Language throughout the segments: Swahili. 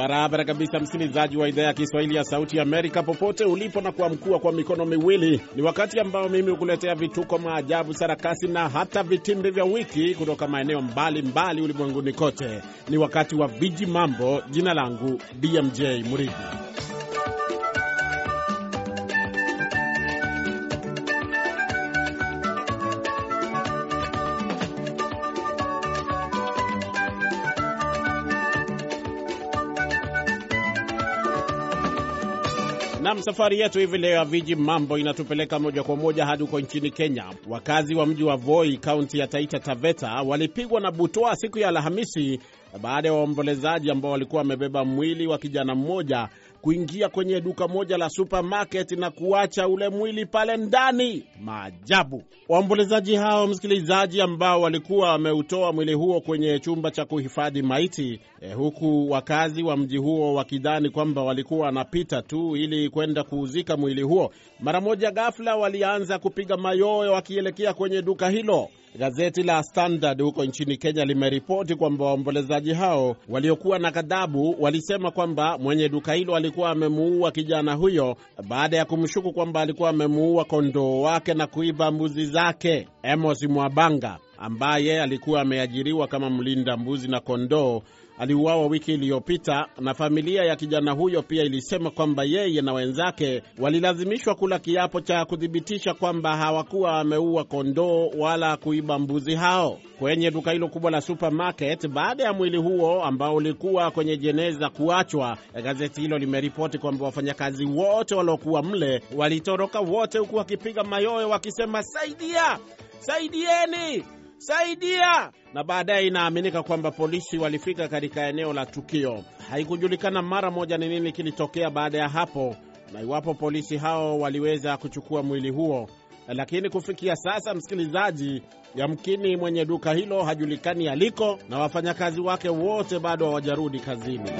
Barabara kabisa, msikilizaji wa idhaa ya Kiswahili ya Sauti ya Amerika, popote ulipo na kuamkua kwa mikono miwili, ni wakati ambao mimi hukuletea vituko, maajabu, sarakasi na hata vitimbi vya wiki kutoka maeneo mbalimbali ulimwenguni kote. Ni wakati wa viji mambo. Jina langu BMJ Muridhi. Nam, safari yetu hivi leo ya viji mambo inatupeleka moja kwa moja hadi huko nchini Kenya. Wakazi wa mji wa Voi, kaunti ya Taita Taveta, walipigwa na butwaa siku ya Alhamisi baada ya waombolezaji ambao walikuwa wamebeba mwili wa kijana mmoja kuingia kwenye duka moja la supermarket na kuacha ule mwili pale ndani. Maajabu! Waombolezaji hao, msikilizaji, ambao walikuwa wameutoa mwili huo kwenye chumba cha kuhifadhi maiti eh, huku wakazi wa mji huo wakidhani kwamba walikuwa wanapita tu ili kwenda kuuzika mwili huo, mara moja ghafla walianza kupiga mayowe wakielekea kwenye duka hilo. Gazeti la Standard huko nchini Kenya limeripoti kwamba waombolezaji hao waliokuwa na ghadhabu walisema kwamba mwenye duka hilo alikuwa amemuua kijana huyo baada ya kumshuku kwamba alikuwa amemuua kondoo wake na kuiba mbuzi zake. Amos Mwabanga ambaye alikuwa ameajiriwa kama mlinda mbuzi na kondoo aliuawa wiki iliyopita, na familia ya kijana huyo pia ilisema kwamba yeye na wenzake walilazimishwa kula kiapo cha kuthibitisha kwamba hawakuwa wameua kondoo wala kuiba mbuzi hao kwenye duka hilo kubwa la supermarket. Baada ya mwili huo ambao ulikuwa kwenye jeneza kuachwa, gazeti hilo limeripoti kwamba wafanyakazi wote waliokuwa mle walitoroka wote, huku wakipiga mayowe wakisema, saidia, saidieni saidia. Na baadaye inaaminika kwamba polisi walifika katika eneo la tukio. Haikujulikana mara moja ni nini kilitokea baada ya hapo na iwapo polisi hao waliweza kuchukua mwili huo, lakini kufikia sasa, msikilizaji, yamkini mwenye duka hilo hajulikani aliko na wafanyakazi wake wote bado hawajarudi kazini.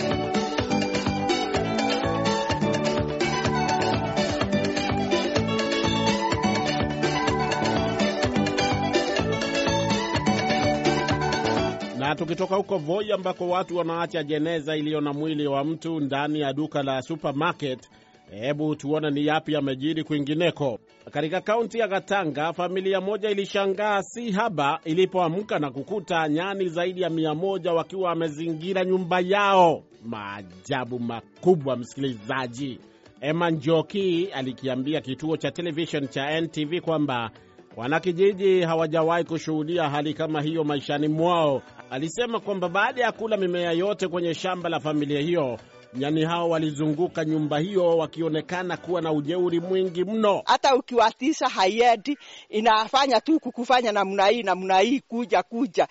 Tukitoka huko Voi ambako watu wanaacha jeneza iliyo na mwili wa mtu ndani ya duka la supermarket, hebu tuone ni yapi yamejiri kwingineko. Katika kaunti ya Katanga, familia moja ilishangaa si haba ilipoamka na kukuta nyani zaidi ya mia moja wakiwa wamezingira nyumba yao. Maajabu makubwa, msikilizaji. Emma Njoki alikiambia kituo cha televishen cha NTV kwamba wanakijiji hawajawahi kushuhudia hali kama hiyo maishani mwao. Alisema kwamba baada ya kula mimea yote kwenye shamba la familia hiyo, nyani hao walizunguka nyumba hiyo wakionekana kuwa na ujeuri mwingi mno. Hata ukiwatisha haiendi, inafanya tu kukufanya namna hii namna hii, kuja kuja.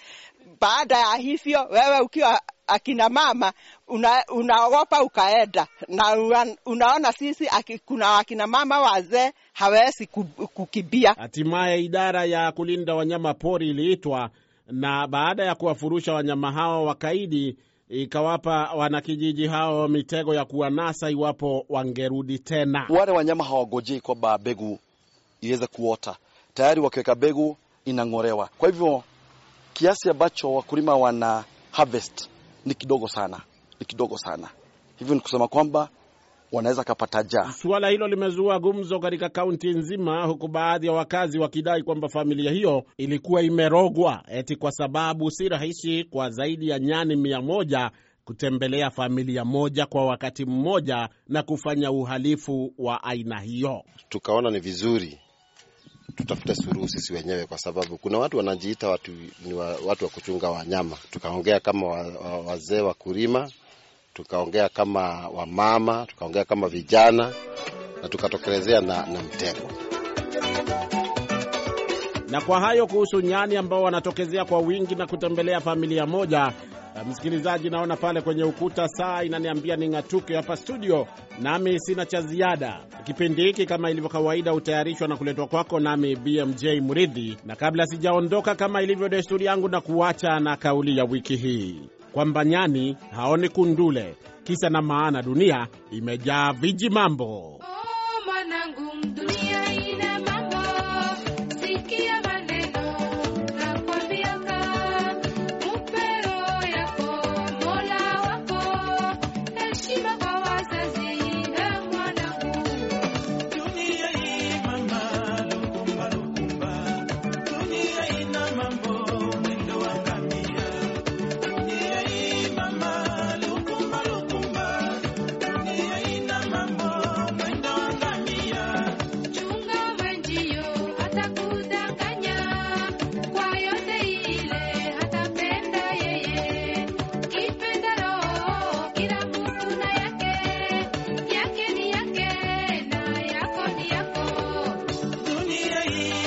Baada ya hivyo, wewe ukiwa akina mama una, unaogopa ukaenda na una, unaona sisi aki, kuna wakina mama wazee hawezi kukimbia. Hatimaye idara ya kulinda wanyama pori iliitwa na baada ya kuwafurusha wanyama hao wakaidi, ikawapa wanakijiji hao mitego ya kuwanasa iwapo wangerudi tena. Wale wanyama hawagojei kwamba begu iweze kuota, tayari wakiweka begu inang'olewa. Kwa hivyo kiasi ambacho wakulima wana harvest ni kidogo sana, ni kidogo sana. Hivyo ni kusema kwamba wanaweza kapata jaa. Suala hilo limezua gumzo katika kaunti nzima, huku baadhi ya wakazi wakidai kwamba familia hiyo ilikuwa imerogwa, eti kwa sababu si rahisi kwa zaidi ya nyani mia moja kutembelea familia moja kwa wakati mmoja na kufanya uhalifu wa aina hiyo. Tukaona ni vizuri tutafute suluhu sisi wenyewe, kwa sababu kuna watu wanajiita watu, ni wa, watu wa kuchunga wanyama. Tukaongea kama wazee wakulima, wa kulima tukaongea kama wamama, tukaongea kama vijana na tukatokelezea na, na mtego. Na kwa hayo kuhusu nyani ambao wanatokezea kwa wingi na kutembelea familia moja. Msikilizaji, naona pale kwenye ukuta saa inaniambia ning'atuke hapa studio, nami sina cha ziada. Kipindi hiki kama ilivyo kawaida hutayarishwa na kuletwa kwako nami BMJ Muridhi, na kabla sijaondoka, kama ilivyo desturi yangu, na kuacha na kauli ya wiki hii kwamba nyani haoni kundule. Kisa na maana, dunia imejaa viji mambo. Oh, manangu, dunia Hey.